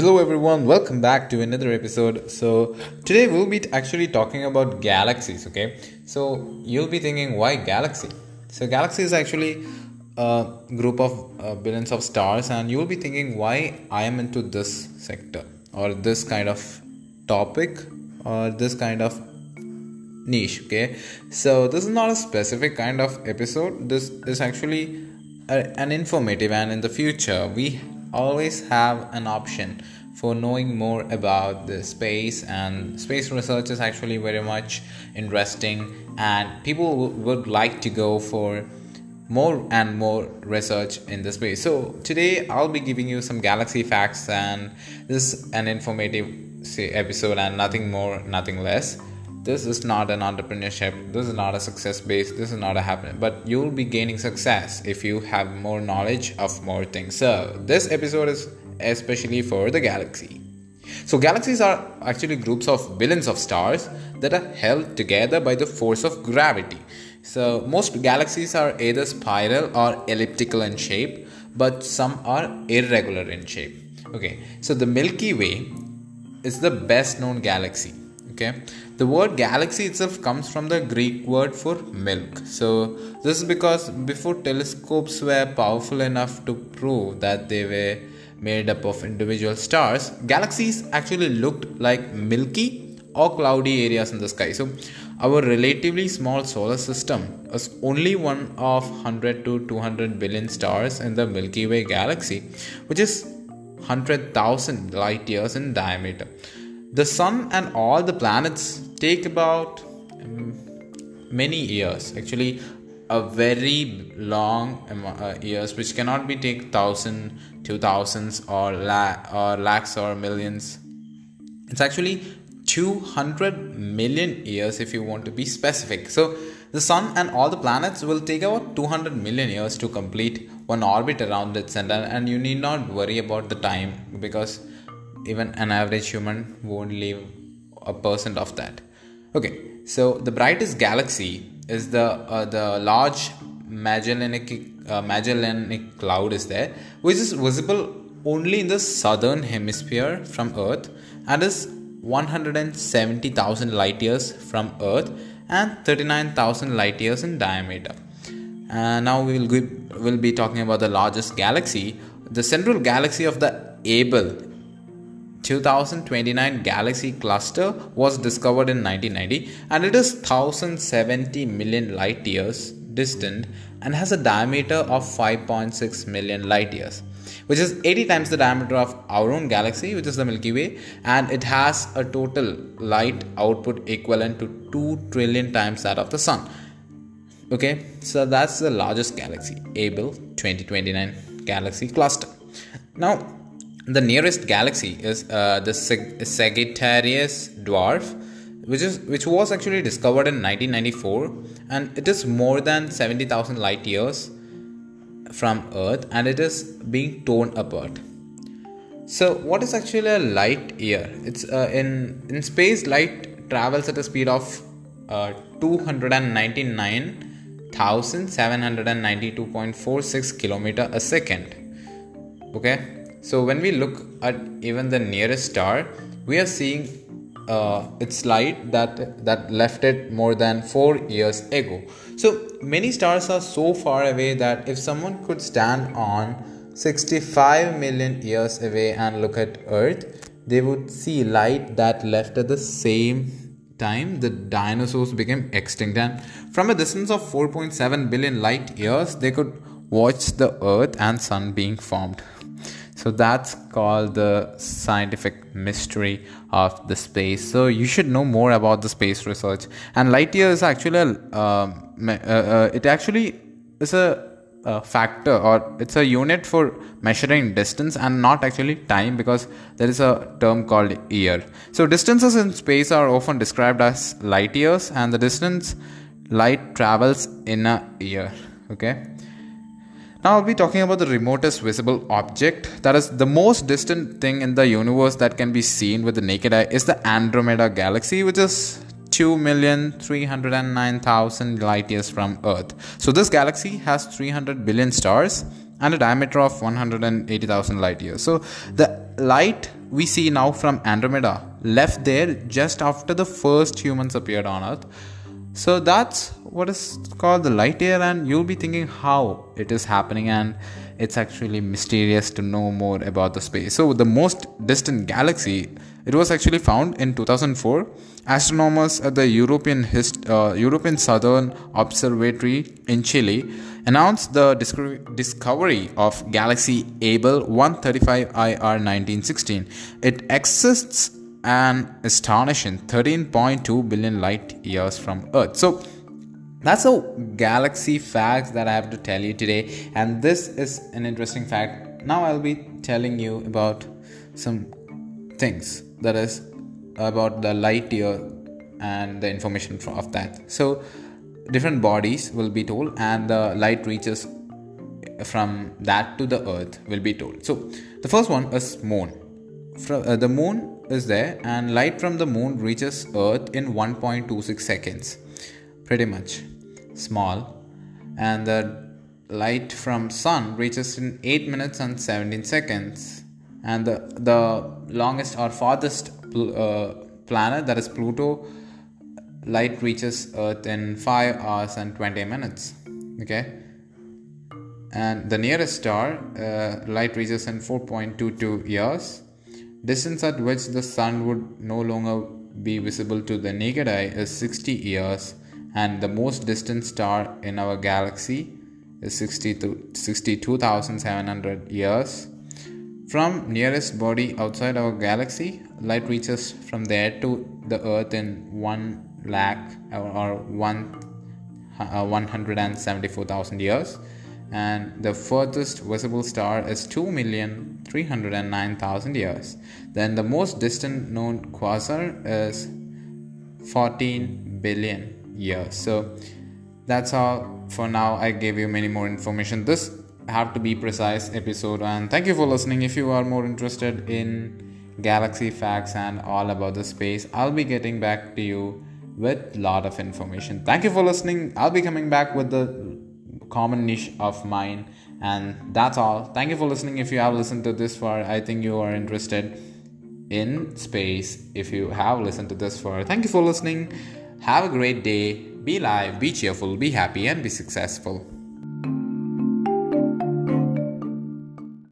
Hello everyone, welcome back to another episode. So, today we'll be actually talking about galaxies, okay? So, you'll be thinking, why galaxy? So, galaxy is actually a group of uh, billions of stars, and you'll be thinking, why I am into this sector or this kind of topic or this kind of niche, okay? So, this is not a specific kind of episode, this is actually a, an informative, and in the future, we always have an option for knowing more about the space and space research is actually very much interesting and people w- would like to go for more and more research in the space. So today i'll be giving you some galaxy facts and this is an informative episode and nothing more nothing less this is not an entrepreneurship this is not a success base this is not a happening but you'll be gaining success if you have more knowledge of more things. So this episode is especially for the galaxy. So galaxies are actually groups of billions of stars that are held together by the force of gravity. So most galaxies are either spiral or elliptical in shape but some are irregular in shape. Okay so the milky way is the best known galaxy okay. The word galaxy itself comes from the greek word for milk. So this is because before telescopes were powerful enough to prove that they were made up of individual stars galaxies actually looked like milky or cloudy areas in the sky. So our relatively small solar system is only one of 100 to 200 billion stars in the milky way galaxy which is 100000 light years in diameter the sun and all the planets take about um, many years, actually, a very long uh, years, which cannot be take thousand, two thousands, or la- or lakhs or millions. It's actually 200 million years if you want to be specific. So the sun and all the planets will take about 200 million years to complete one orbit around its center, and you need not worry about the time because even an average human won't live a percent of that. Okay so the brightest galaxy is the uh, the large magellanic uh, magellanic cloud is there which is visible only in the southern hemisphere from earth and is 170,000 light years from earth and 39,000 light years in diameter. Uh, now we will will be talking about the largest galaxy. The central galaxy of the Abell 2029 galaxy cluster was discovered in 1990 and it is 1070 million light years distant and has a diameter of 5.6 million light years which is 80 times the diameter of our own galaxy which is the milky way and it has a total light output equivalent to 2 trillion times that of the sun. Okay so that's the largest galaxy Abell 2029 galaxy cluster. Now the nearest galaxy is uh, the Sagittarius dwarf, which is which was actually discovered in 1994, and it is more than 70,000 light years from Earth, and it is being torn apart. So, what is actually a light year? It's uh, in in space, light travels at a speed of uh, 299,792.46 kilometer a second. Okay so when we look at even the nearest star, we are seeing uh, its light that that left it more than four years ago. So many stars are so far away that if someone could stand on 65 million years away and look at Earth, they would see light that left at the same time the dinosaurs became extinct and from a distance of 4.7 billion light years they could watch the earth and sun being formed so that's called the scientific mystery of the space. So you should know more about the space research. And light year is actually a, um, uh, uh, it actually is a, a, factor or it's a unit for measuring distance and not actually time because there is a term called year. So distances in space are often described as light years, and the distance light travels in a year. Okay now I'll be talking about the remotest visible object. That is the most distant thing in the universe that can be seen with the naked eye is the Andromeda galaxy, which is 2,309,000 light years from Earth. So this galaxy has 300 billion stars and a diameter of 180,000 light years. So the light we see now from Andromeda left there just after the first humans appeared on Earth. So that's what is called the light year, and you'll be thinking how it is happening, and it's actually mysterious to know more about the space. So the most distant galaxy, it was actually found in 2004. Astronomers at the European Hist- uh, European Southern Observatory in Chile announced the discovery of galaxy Abell 135 IR 1916. It exists an astonishing 13.2 billion light years from Earth. So that's a galaxy fact that I have to tell you today, and this is an interesting fact. Now I'll be telling you about some things that is about the light year and the information of that. So different bodies will be told, and the light reaches from that to the earth will be told. So the first one is moon. From, uh, the moon is there and light from the moon reaches earth in 1.26 seconds pretty much small. And the light from sun reaches in 8 minutes and 17 seconds. And the, the longest or farthest uh, planet that is pluto light reaches earth in 5 hours and 20 minutes okay? And the nearest star uh, light reaches in 4.22 years Distance at which the sun would no longer be visible to the naked eye is 60 years, and the most distant star in our galaxy is 62,700 years. From nearest body outside our galaxy, light reaches from there to the Earth in 1 lakh or 1 uh, 174,000 years and the furthest visible star is 2,309,000 years. Then the most distant known quasar is 14 billion years. So that's all for now. I gave you many more information. This have to be precise episode and thank you for listening. If you are more interested in galaxy facts and all about the space, I'll be getting back to you with lot of information. Thank you for listening. I'll be coming back with the common niche of mine and that's all. Thank you for listening. If you have listened to this far i think you are interested in space if you have listened to this far. Thank you for listening. Have a great day. Be live. Be cheerful. Be happy and be successful